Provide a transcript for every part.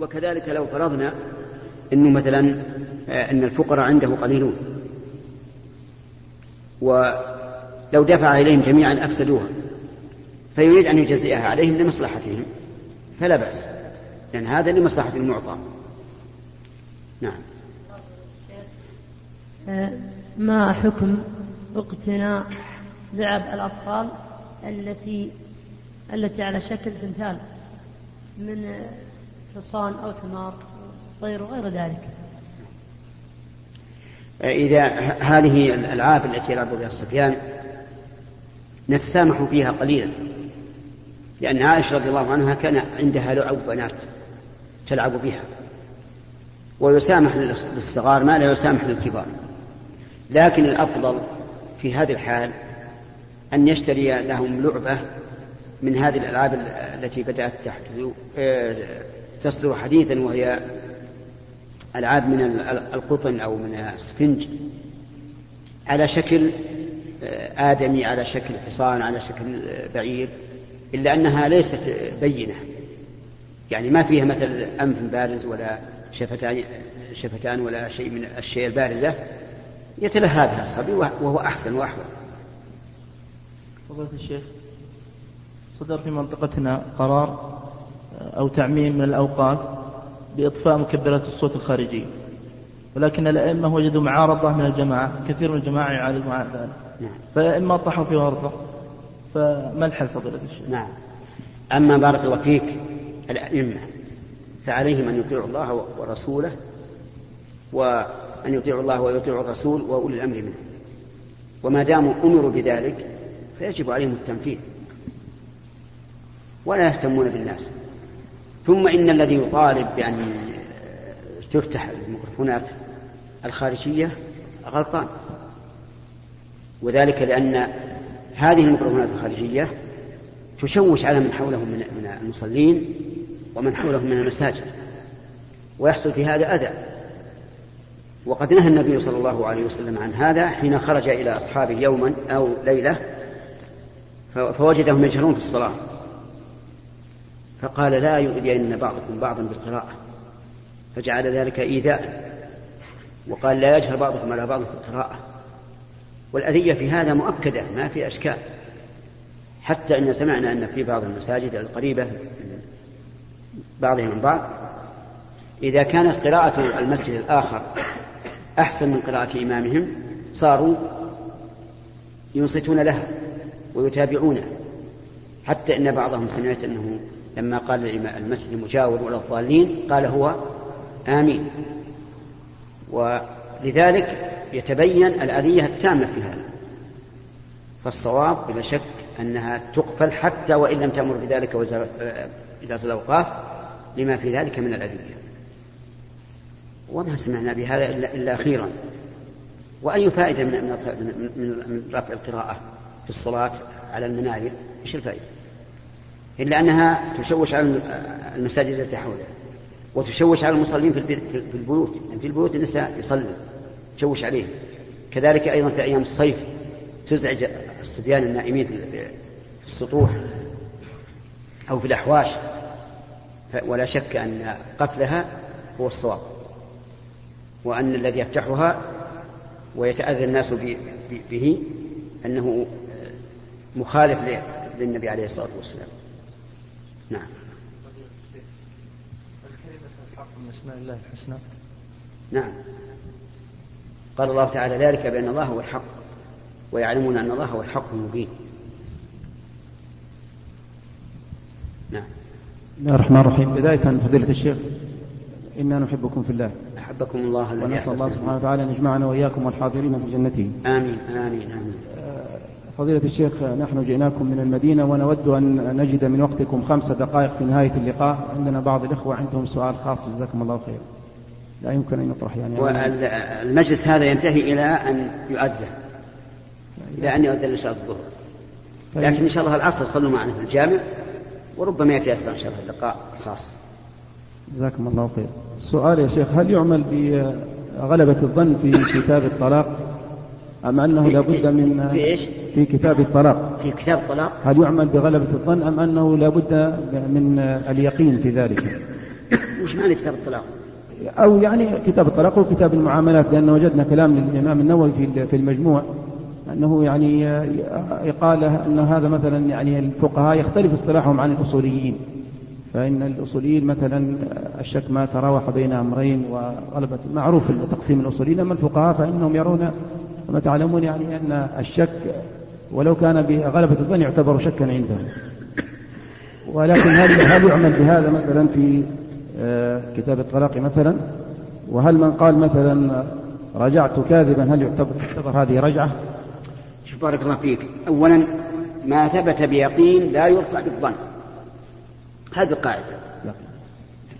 وكذلك لو فرضنا أنه مثلا آه، أن الفقراء عنده قليلون. ولو دفع إليهم جميعا أفسدوها. فيريد أن يجزئها عليهم لمصلحتهم. فلا بأس. لأن هذا لمصلحة المعطى. نعم. آه، ما حكم اقتناء لعب الأطفال التي التي على شكل تمثال من حصان أو حمار طير وغير ذلك. إذا هذه الألعاب التي يلعب بها الصبيان نتسامح فيها قليلا لأن عائشة رضي الله عنها كان عندها لعب بنات تلعب بها. ويسامح للصغار ما لا يسامح للكبار. لكن الأفضل في هذه الحال أن يشتري لهم لعبة من هذه الألعاب التي بدأت آه، تصدر حديثا وهي ألعاب من القطن أو من السفنج على شكل آه، آدمي على شكل حصان على شكل آه، بعير إلا أنها ليست بينة. يعني ما فيها مثل أنف بارز ولا شفتان شفتان ولا شيء من الشيء البارزة. يتلهى بها الصبي وهو أحسن وأحوال فضيلة الشيخ صدر في منطقتنا قرار أو تعميم من الأوقاف بإطفاء مكبرات الصوت الخارجية ولكن الأئمة وجدوا معارضة من الجماعة كثير من الجماعة يعارض مع ذلك. نعم. فإما طاحوا في ورطة فما الحل فضيلة الشيخ؟ نعم. أما بارك الله فيك الأئمة فعليهم أن يطيعوا الله ورسوله وأن يطيعوا الله ويطيعوا الرسول وأولي الأمر منه. وما داموا أمروا بذلك فيجب عليهم التنفيذ. ولا يهتمون بالناس. ثم إن الذي يطالب بأن تفتح الميكروفونات الخارجية غلطان. وذلك لأن هذه الميكروفونات الخارجية تشوش على من حولهم من المصلين ومن حولهم من المساجد. ويحصل في هذا أذى. وقد نهى النبي صلى الله عليه وسلم عن هذا حين خرج إلى أصحابه يوما أو ليلة فوجدهم يجهرون في الصلاة. فقال لا يؤذين بعضكم بعضا بالقراءة. فجعل ذلك إيذاء وقال لا يجهر بعضكم على بعض في القراءة. والأذية في هذا مؤكدة ما في أشكال. حتى أن سمعنا أن في بعض المساجد القريبة بعضهم من بعض إذا كانت قراءة المسجد الآخر أحسن من قراءة إمامهم صاروا ينصتون لها ويتابعونه حتى إن بعضهم سمعت أنه لما قال المسجد المجاور ولا الضالين قال هو آمين. ولذلك يتبين الآلية التامة في هذا. فالصواب بلا شك أنها تقفل حتى وإن لم تأمر بذلك إدارة الأوقاف لما في ذلك من الأذية وما سمعنا بهذا إلا, إلا أخيرا. وأي فائدة من من رفع القراءة في الصلاة على المنابر إيش الفائدة؟ إلا أنها تشوش على المساجد التي حولها وتشوش على المصلين في البيوت يعني في البيوت النساء يصلي تشوش عليهم. كذلك أيضا في أيام الصيف تزعج الصبيان النائمين في السطوح أو في الأحواش ولا شك أن قتلها هو الصواب وأن الذي يفتحها ويتأذى الناس به أنه مخالف للنبي عليه الصلاة والسلام. نعم. من أسماء الله الحسنى نعم. قال الله تعالى ذلك بأن الله هو الحق ويعلمون أن الله هو الحق المبين. نعم. بسم الله الرحمن الرحيم. بداية فضيلة الشيخ إنا نحبكم في الله. أحبكم الله ونسأل الله سبحانه وتعالى أن يجمعنا وإياكم والحاضرين في جنته. آمين آمين آمين. فضيلة الشيخ نحن جئناكم من المدينة ونود أن نجد من وقتكم خمس دقائق في نهاية اللقاء. عندنا بعض الإخوة عندهم سؤال خاص جزاكم الله خير. لا يمكن أن يطرح يعني. المجلس هذا ينتهي إلى أن يؤذن إلى أن يؤذن لصلاة الظهر. طيب. لكن إن شاء الله العصر صلوا معنا في الجامع وربما يتيسر إن شاء الله اللقاء خاص. جزاكم الله خير. السؤال يا شيخ هل يعمل بغلبة الظن في كتاب الطلاق؟ أم أنه لابد من في إيش؟ في كتاب الطلاق في كتاب الطلاق هل يعمل بغلبة الظن أم أنه لابد من اليقين في ذلك وش معنى كتاب الطلاق؟ أو يعني كتاب الطلاق وكتاب المعاملات لأن وجدنا كلام للإمام النووي في المجموع أنه يعني قال أن هذا مثلا يعني الفقهاء يختلف اصطلاحهم عن الأصوليين فإن الأصوليين مثلا الشك ما تراوح بين أمرين وغلبة معروف تقسيم الأصوليين أما الفقهاء فإنهم يرون كما تعلمون يعني أن الشك ولو كان بغلبة الظن يعتبر شكا عندهم ولكن هل هل يعمل بهذا مثلا في آه، كتاب الطلاق مثلا؟ وهل من قال مثلا رجعت كاذبا هل يعتبر هذه رجعة؟ شوف بارك الله فيك. أولا ما ثبت بيقين لا يرفع بالظن. هذه القاعدة.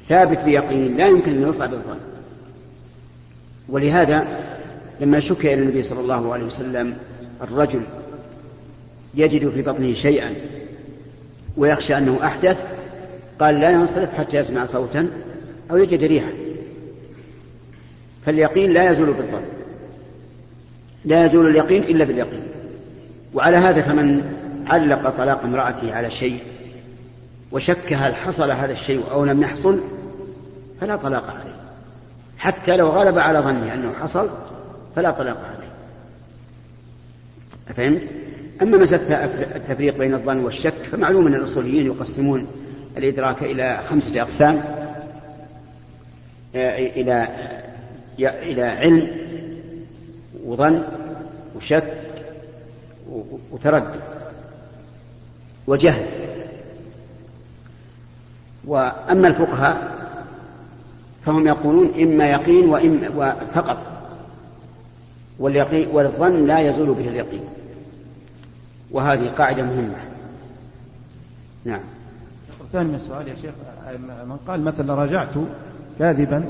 ثابت بيقين لا يمكن أن يرفع بالظن. ولهذا لما شكي إلى النبي صلى الله عليه وسلم الرجل يجد في بطنه شيئا ويخشى أنه أحدث قال لا ينصرف حتى يسمع صوتا أو يجد ريحا. فاليقين لا يزول بالظن لا يزول اليقين إلا باليقين. وعلى هذا فمن علق طلاق امرأته على شيء وشك هل حصل هذا الشيء أو لم يحصل فلا طلاق عليه. حتى لو غلب على ظنه أنه حصل فلا طلاق عليه. أفهمت؟ أما مسألة التفريق بين الظن والشك فمعلوم أن الأصوليين يقسمون الإدراك إلى خمسة أقسام. آه، إلى إلى علم وظن وشك وتردد وجهل. وأما الفقهاء فهم يقولون إما يقين وإما فقط واليقين والظن لا يزول به اليقين. وهذه قاعدة مهمة. نعم. ثاني من السؤال يا شيخ من قال مثلا رجعت كاذبا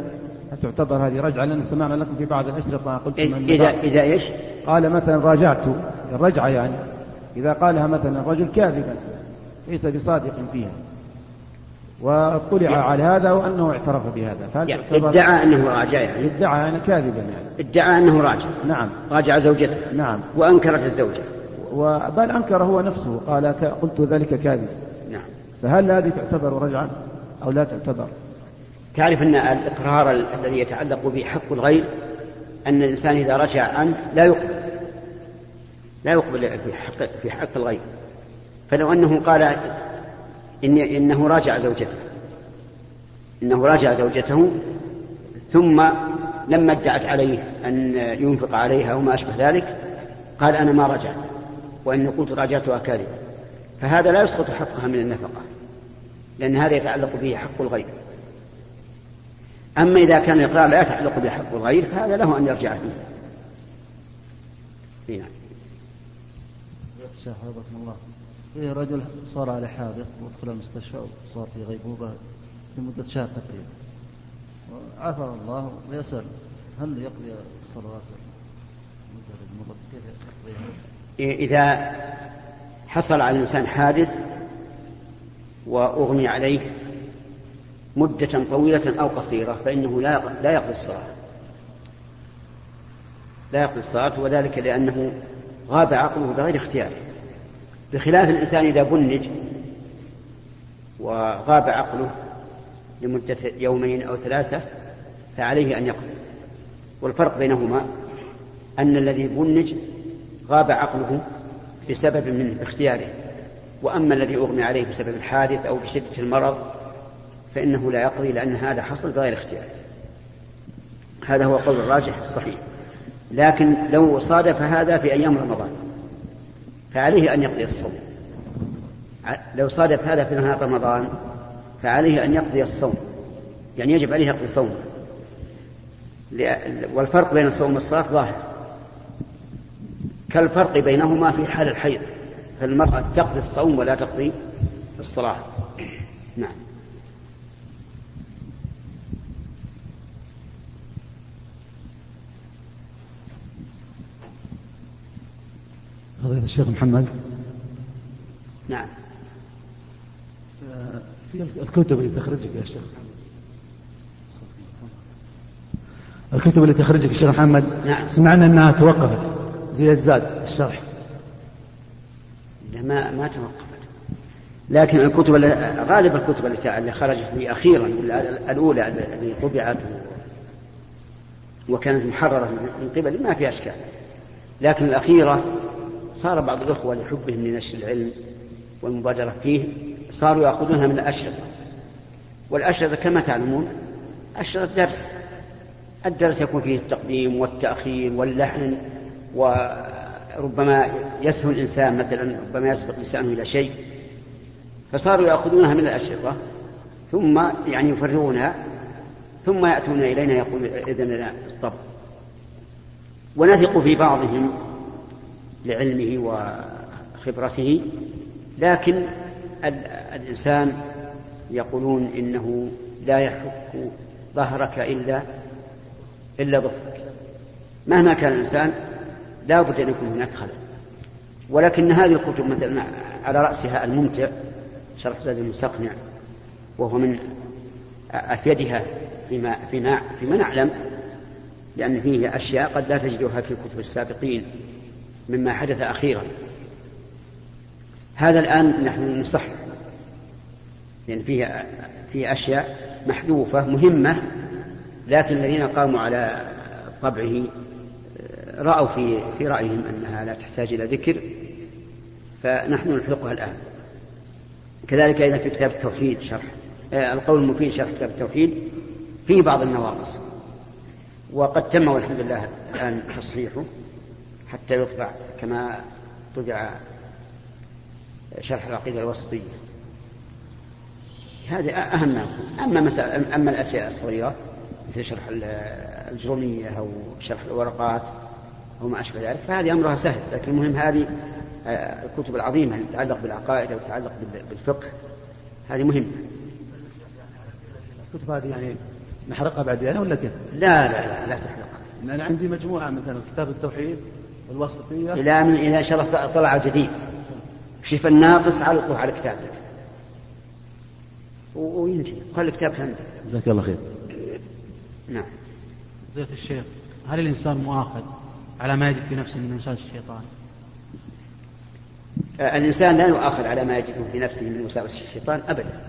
تعتبر هذه رجعة؟ لأن سمعنا لكم في بعض الأشرطة قلت إذا إذا إيش؟ قال مثلا راجعت الرجعة يعني إذا قالها مثلا الرجل كاذبا ليس بصادق فيها. واطلع على هذا وأنه اعترف بهذا. فهل يعني ادعى أنه راجع يعني؟ ادعى أنا كاذبا يعني. ادعى أنه راجع. نعم. راجع زوجته. نعم. وأنكرت الزوجة. بل أنكر هو نفسه. قال قلت ذلك كاذب. نعم. فهل هذه تعتبر رجعا أو لا تعتبر؟ تعرف أن الإقرار الذي يتعلق به حق الغير أن الإنسان إذا رجع عنه لا يقبل. لا يقبل في حق في حق الغير. فلو أنه قال إن إنه راجع زوجته. إنه راجع زوجته ثم لما ادعت عليه أن ينفق عليها وما أشبه ذلك قال أنا ما رجعت وإني قلت راجعتها كاذبا فهذا لا يسقط حقها من النفقة لأن هذا يتعلق به حق الغير. أما إذا كان الإقرار لا يتعلق بحق الغير فهذا له أن يرجع فيه. نعم. الشيخ الله. فيه رجل صار على حادث ودخل المستشفى وصار في غيبوبة لمدة شهر تقريبا. وعافى الله ويسأل هل يقضي الصلوات إذا حصل على الإنسان حادث وأغمي عليه مدة طويلة أو قصيرة فإنه لا لا يقضي الصلاة. لا يقضي الصلاة وذلك لأنه غاب عقله بغير اختياره بخلاف الإنسان إذا بنج وغاب عقله لمدة يومين أو ثلاثة فعليه أن يقضي والفرق بينهما أن الذي بنج غاب عقله بسبب من اختياره. وأما الذي أغمي عليه بسبب الحادث أو بشدة المرض فإنه لا يقضي لأن هذا حصل بغير اختيار. هذا هو قول الراجح الصحيح. لكن لو صادف هذا في أيام رمضان فعليه أن يقضي الصوم. لو صادف هذا في نهار رمضان فعليه أن يقضي الصوم. يعني يجب عليه يقضي صومه. والفرق بين الصوم والصلاة ظاهر. كالفرق بينهما في حال الحيض. فالمرأة تقضي الصوم ولا تقضي الصلاة. نعم. فضيلة الشيخ محمد. نعم. في الكتب اللي تخرجك يا شيخ الكتب اللي تخرجك يا شيخ محمد نعم. سمعنا إنها توقفت. زي الزاد الشرح. لا ما ما توقفت. لكن الكتب غالب الكتب التي خرجت لي أخيرا الأولى التي طبعت وكانت محررة من قبل ما فيها أشكال. لكن الأخيرة صار بعض الأخوة لحبهم لنشر العلم والمبادرة فيه صاروا يأخذونها من الأشرطة. والأشرطة كما تعلمون أشرطة درس. الدرس يكون فيه التقديم والتأخير واللحن وربما يسهو الإنسان مثلا ربما يسبق لسانه إلى شيء. فصاروا يأخذونها من الأشرطة ثم يعني يفرغونها ثم يأتون إلينا يقول إذن لنا الطب. ونثق في بعضهم لعلمه وخبرته لكن الإنسان يقولون إنه لا يحك ظهرك إلا إلا ظفرك مهما كان الإنسان لا بد أن يكون هناك خلل. ولكن هذه الكتب مثلا على رأسها الممتع شرح زاد المستقنع وهو من أفيدها فيما, فيما, فيما نعلم لأن فيه أشياء قد لا تجدها في كتب السابقين. مما حدث أخيرا. هذا الآن نحن نصح لأن فيه فيه أشياء محذوفة مهمة لكن الذين قاموا على طبعه رأوا في في رأيهم أنها لا تحتاج إلى ذكر فنحن نلحقها الآن. كذلك أيضا في كتاب التوحيد شرح آه، القول المفيد شرح كتاب التوحيد فيه بعض النواقص. وقد تم والحمد لله الآن تصحيحه. حتى يطبع كما طبع شرح العقيدة الوسطية. هذه أهم ما أما مسألة أما الأشياء الصغيرة مثل شرح الجرومية أو شرح الورقات أو ما أشبه ذلك فهذه أمرها سهل. لكن المهم هذه آه، الكتب العظيمة اللي تتعلق بالعقائد أو تتعلق بالفقه هذه مهمة. الكتب هذه يعني نحرقها بعدين يعني ولا كيف؟ لا لا لا, لا تحرقها أنا عندي مجموعة مثلا كتاب التوحيد والوسطية إلى من شاء الله طلع جديد. شف الناقص علقه على كتابك. وينتهي. خلي الكتاب عندك. جزاك الله خير. نعم. فضيلة الشيخ هل الإنسان مؤاخذ على ما يجد في نفسه من وساوس الشيطان؟ آه، الإنسان لا يؤاخذ على ما يجده في نفسه من وساوس الشيطان أبدا.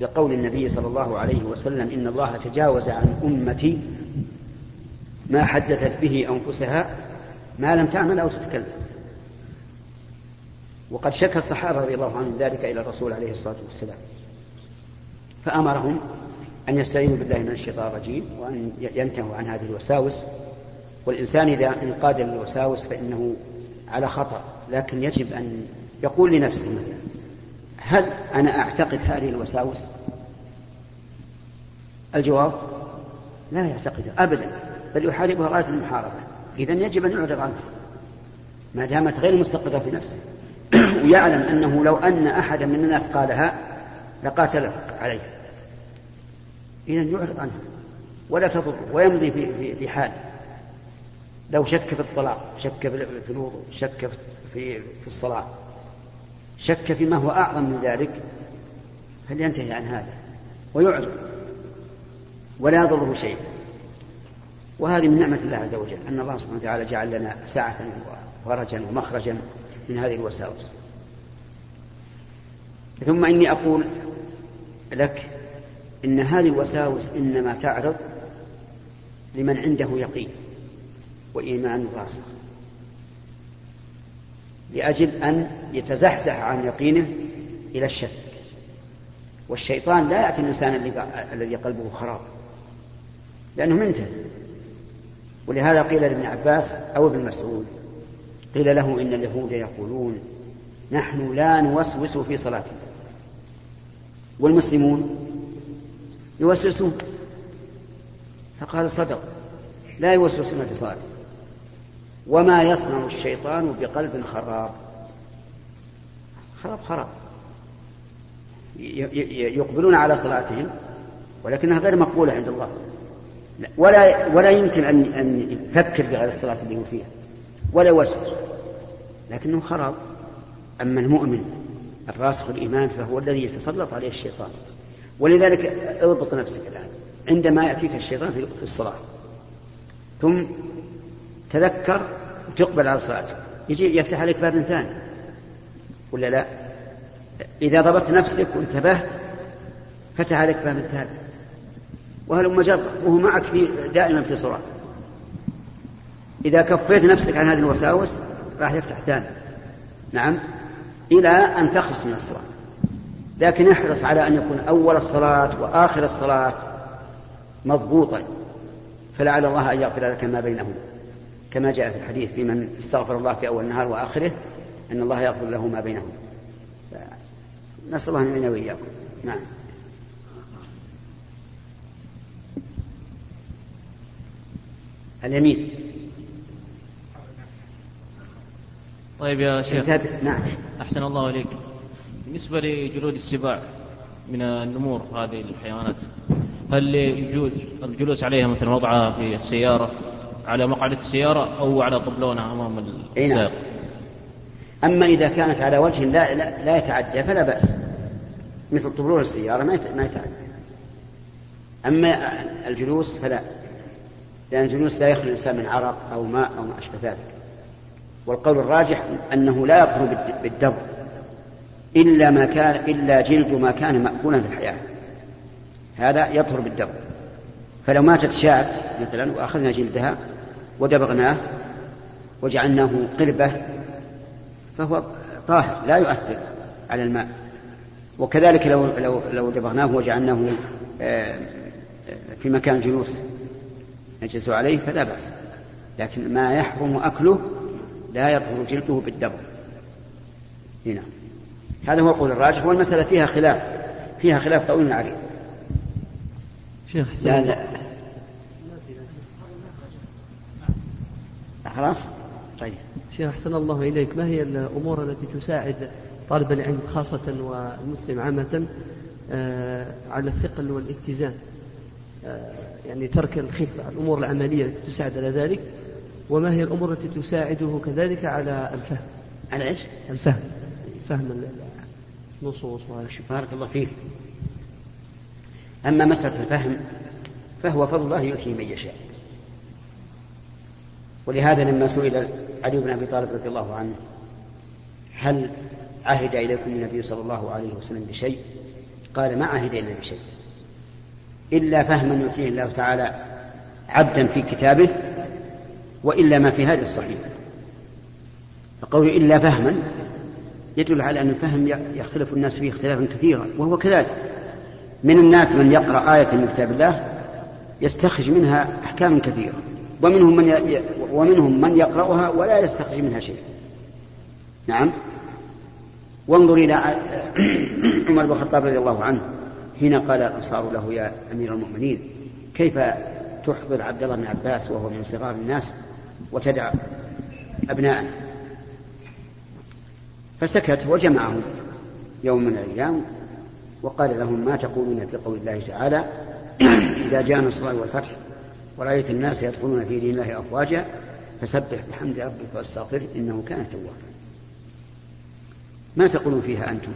بقول النبي صلى الله عليه وسلم إن الله تجاوز عن أمتي ما حدثت به أنفسها ما لم تعمل أو تتكلم. وقد شكى الصحابة رضي الله عنهم ذلك إلى الرسول عليه الصلاة والسلام. فأمرهم أن يستعينوا بالله من الشيطان الرجيم وأن ينتهوا عن هذه الوساوس. والإنسان إذا انقاد للوساوس فإنه على خطأ لكن يجب أن يقول لنفسه مثلا هل أنا أعتقد هذه الوساوس؟ الجواب لا يعتقدها أبدا بل يحاربها غاية المحاربة. إذا يجب أن يعرض عنها ما دامت غير مستقرة في نفسه. ويعلم أنه لو أن أحدا من الناس قالها لقاتله عليه. إذا يعرض عنها ولا تضر ويمضي في, في, في حال. لو شك في الطلاق شك في الوضوء شك في, في الصلاة شك فيما هو أعظم من ذلك فلينتهي عن هذا. ويعرض. ولا يضره شيء. وهذه من نعمة الله عز وجل أن الله سبحانه وتعالى جعل لنا سعة وفرجا ومخرجا من هذه الوساوس. ثم إني أقول لك إن هذه الوساوس إنما تعرض لمن عنده يقين وإيمان راسخ لأجل أن يتزحزح عن يقينه إلى الشك. والشيطان لا يأتي الإنسان الذي قلبه خراب لأنه منتهي. ولهذا قيل لابن عباس أو ابن مسعود قيل له إن اليهود يقولون نحن لا نوسوس في صلاتنا. والمسلمون يوسوسون. فقال صدق لا يوسوسون في صلاتهم وما يصنع الشيطان بقلب خراب. خراب خراب. يقبلون على صلاتهم ولكنها غير مقبولة عند الله. ولا ولا يمكن أن أن يفكر بغير الصلاة اللي هو فيها ولا يوسوس لكنه خراب. أما المؤمن الراسخ الإيمان فهو الذي يتسلط عليه الشيطان. ولذلك اضبط نفسك الآن. عندما يأتيك الشيطان في الصلاة ثم تذكر وتقبل على صلاتك. يجي يفتح عليك باب ثاني. ولا لا؟ إذا ضبطت نفسك وانتبهت فتح عليك فهم الثالث وهل مجرد وهو معك في دائما في صلاة إذا كفيت نفسك عن هذه الوساوس راح يفتح ثاني. نعم. إلى أن تخلص من الصلاة لكن احرص على أن يكون أول الصلاة وآخر الصلاة مضبوطا. فلعل الله أن يغفر لك ما بينهما كما جاء في الحديث في من استغفر الله في أول النهار وآخره أن الله يغفر له ما بينهما نسأل الله أن يعين وإياكم. نعم. اليمين. طيب يا شيخ. نعم. أحسن الله إليك. بالنسبة لجلود السباع من النمور هذه الحيوانات هل يجوز الجلوس عليها مثلا وضعها في السيارة على مقعدة السيارة أو على طبلونة أمام نعم. السائق أما إذا كانت على وجه لا, لا, لا يتعدى فلا بأس. مثل طبلون السيارة ما ما يتعدى. أما الجلوس فلا. لأن الجلوس لا يخلو الإنسان من عرق أو ماء أو ما أشبه ذلك. والقول الراجح أنه لا يطهر بالدم إلا ما كان إلا جلد ما كان مأكولا في الحياة. هذا يطهر بالدم. فلو ماتت شاة مثلا وأخذنا جلدها ودبغناه وجعلناه قربة فهو طاهر لا يؤثر على الماء. وكذلك لو لو لو دبغناه وجعلناه آه، في مكان جلوس نجلس عليه فلا بأس. لكن ما يحرم أكله لا يطهر جلده بالدبغ هنا هذا هو قول الراجح والمسألة فيها خلاف. فيها خلاف طويل عريض. شيخ لا لا. خلاص؟ طيب. شيخ أحسن الله إليك. ما هي الأمور التي تساعد طالب العلم خاصة والمسلم عامة آه، على الثقل والاتزان؟ آه، يعني ترك الخفة الأمور العملية التي تساعد على ذلك وما هي الأمور التي تساعده كذلك على الفهم. على إيش؟ الفهم. فهم النصوص بارك الله فيك. أما مسألة الفهم فهو فضل الله يؤتيه من يشاء. ولهذا لما سئل علي بن أبي طالب رضي الله عنه هل عهد إليكم النبي صلى الله عليه وسلم بشيء؟ قال ما عهد إلينا بشيء. إلا فهما يؤتيه الله تعالى عبدا في كتابه وإلا ما في هذا الصحيح. فقول إلا فهما يدل على أن الفهم يختلف الناس فيه اختلافا كثيرا وهو كذلك. من الناس من يقرأ آية من كتاب الله يستخرج منها أحكام كثيرة ومنهم من. ومنهم من يقرأها ولا يستخرج منها شيء. نعم. وانظر إلى عمر بن الخطاب رضي الله عنه. حين قال الأنصار له يا أمير المؤمنين كيف تحضر عبد الله بن عباس وهو من صغار الناس وتدع أبناءه؟ فسكت وجمعهم يوم من الأيام وقال لهم ما تقولون في قول الله تعالى إذا جاء نصر والفتح ورأيت الناس يدخلون في دين الله أفواجا فسبح بحمد ربك واستغفر إنه كان توابا. ما تقولون فيها أنتم؟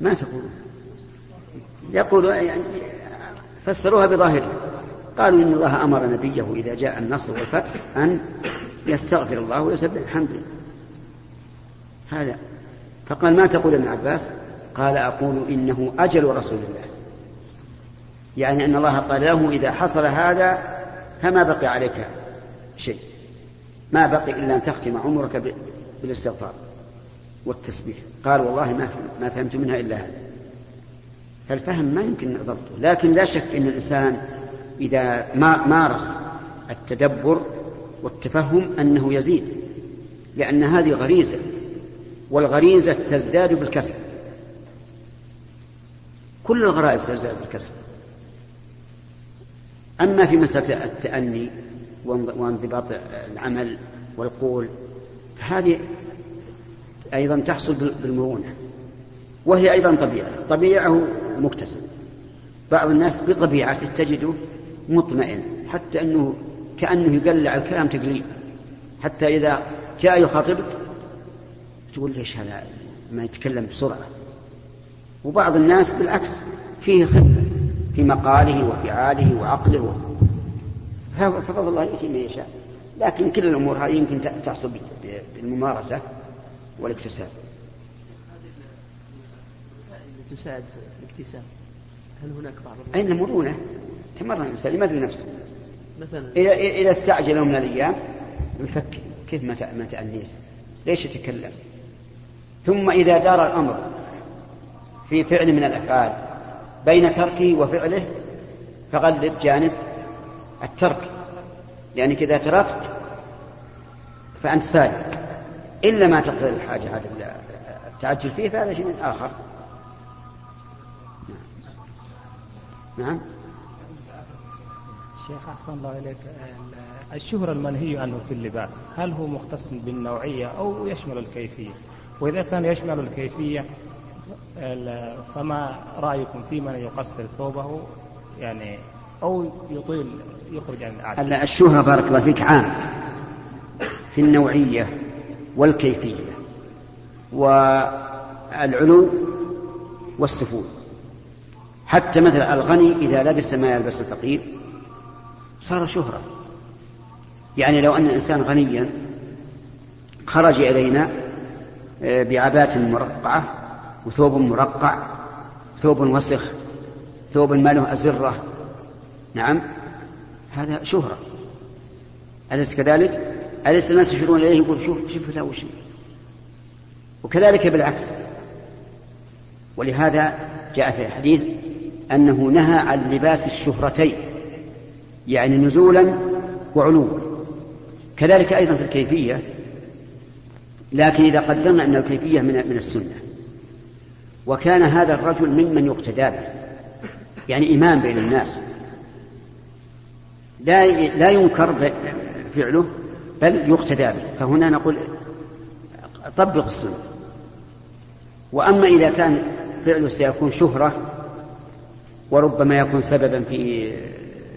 ما تقولون يقول يعني فسروها بظاهرها قالوا إن الله أمر نبيه إذا جاء النصر والفتح أن يستغفر الله ويسبح الحمد هذا. فقال ما تقول ابن عباس؟ قال أقول إنه أجل رسول الله. يعني أن الله قال له إذا حصل هذا فما بقي عليك شيء. ما بقي إلا أن تختم عمرك بالاستغفار. والتسبيح. قال والله ما ما فهمت منها إلا هذا. فالفهم ما يمكن ضبطه. لكن لا شك أن الإنسان إذا ما مارس التدبر والتفهم أنه يزيد لأن هذه غريزة والغريزة تزداد بالكسب كل الغرائز تزداد بالكسب أما في مسألة التأني وانضباط العمل والقول هذه أيضا تحصل بالمرونة. وهي أيضا طبيعة. طبيعة مكتسب. بعض الناس بطبيعته تجده مطمئن حتى أنه كأنه يقلع الكلام تقليل. حتى إذا جاء يخاطبك تقول ليش هذا ما يتكلم بسرعة. وبعض الناس بالعكس فيه خفة في مقاله وفعاله وعقله. ففضل الله يؤتي من يشاء. لكن كل الأمور هذه يمكن تحصل بالممارسة. والاكتساب. تساعد في الاكتساب. هل هناك بعض أين المرونة تمرن الإنسان يمرن نفسه مثلا إذا إذا استعجل من الأيام يفكر كيف ما ما تأنيت ليش يتكلم؟ ثم إذا دار الأمر في فعل من الأفعال بين تركه وفعله فغلب جانب الترك. لأنك إذا تركت فأنت سالك. إلا ما تقتضي الحاجة هذا التعجل فيه فهذا شيء آخر. نعم. شيخ أحسن الله إليك. الشهرة المنهي عنه في اللباس هل هو مختص بالنوعية أو يشمل الكيفية؟ وإذا كان يشمل الكيفية فما رأيكم في من يقصر ثوبه؟ يعني أو يطيل يخرج عن العادة؟ الشهرة بارك الله فيك عام في النوعية. والكيفية والعلو والسفول. حتى مثلا الغني إذا لبس ما يلبس الفقير صار شهرة. يعني لو أن الإنسان غنيا خرج إلينا آه، بعباءة مرقعة وثوب مرقع ثوب وسخ ثوب ما له أزرة. نعم هذا شهرة. أليس كذلك؟ أليس الناس يشيرون إليه؟ يقول شوف شوف له وش وكذلك بالعكس. ولهذا جاء في الحديث أنه نهى عن لباس الشهرتين يعني نزولا وعلوا. كذلك أيضا في الكيفية لكن إذا قدرنا أن الكيفية من من السنة. وكان هذا الرجل ممن يقتدى به يعني إمام بين الناس. لا لا ينكر فعله. بل يقتدى به. فهنا نقول طبق السنة. وأما إذا كان فعله سيكون شهرة وربما يكون سببا في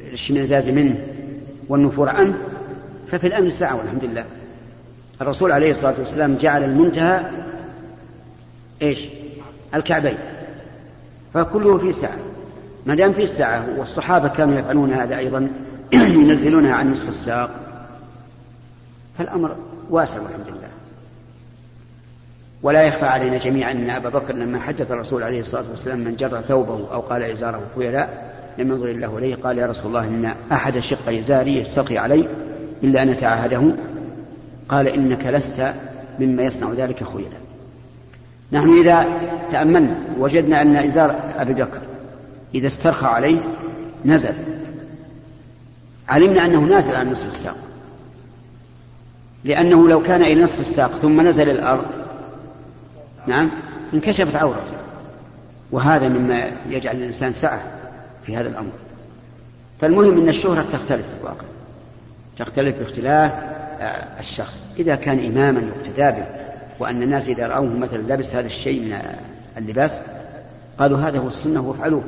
الاشمئزاز منه والنفور عنه ففي الأمن ساعة والحمد لله الرسول عليه الصلاة والسلام جعل المنتهى إيش؟ الكعبين. فكله في ساعة. ما دام في ساعة والصحابة كانوا يفعلون هذا أيضا ينزلونها عن نصف الساق. فالأمر واسع والحمد لله. ولا يخفى علينا جميعا أن أبا بكر لما حدث الرسول عليه الصلاة والسلام من جر ثوبه أو قال إزاره خيلاء لم ينظر الله إليه قال يا رسول الله إن أحد شق إزاري يستقي علي إلا أن أتعاهده. قال إنك لست مما يصنع ذلك خيلاء نحن إذا تأملنا وجدنا أن إزار أبي بكر إذا استرخى عليه نزل. علمنا أنه نازل عن نصف الساق. لأنه لو كان إلى نصف الساق ثم نزل الأرض نعم انكشفت عورته. وهذا مما يجعل الإنسان سعة في هذا الأمر. فالمهم أن الشهرة تختلف في الواقع. تختلف باختلاف آه، الشخص. إذا كان إماما يقتدى به وأن الناس إذا رأوه مثلا لبس هذا الشيء من اللباس قالوا هذا هو السنة وافعلوه.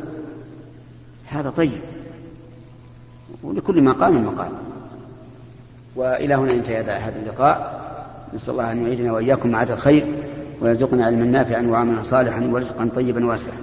هذا طيب. ولكل مقام مقام وإلى هنا انتهى هذا اللقاء. نسأل الله أن يعيدنا وإياكم معاد الخير ويرزقنا علما نافعا وعملا صالحا ورزقا طيبا واسعا.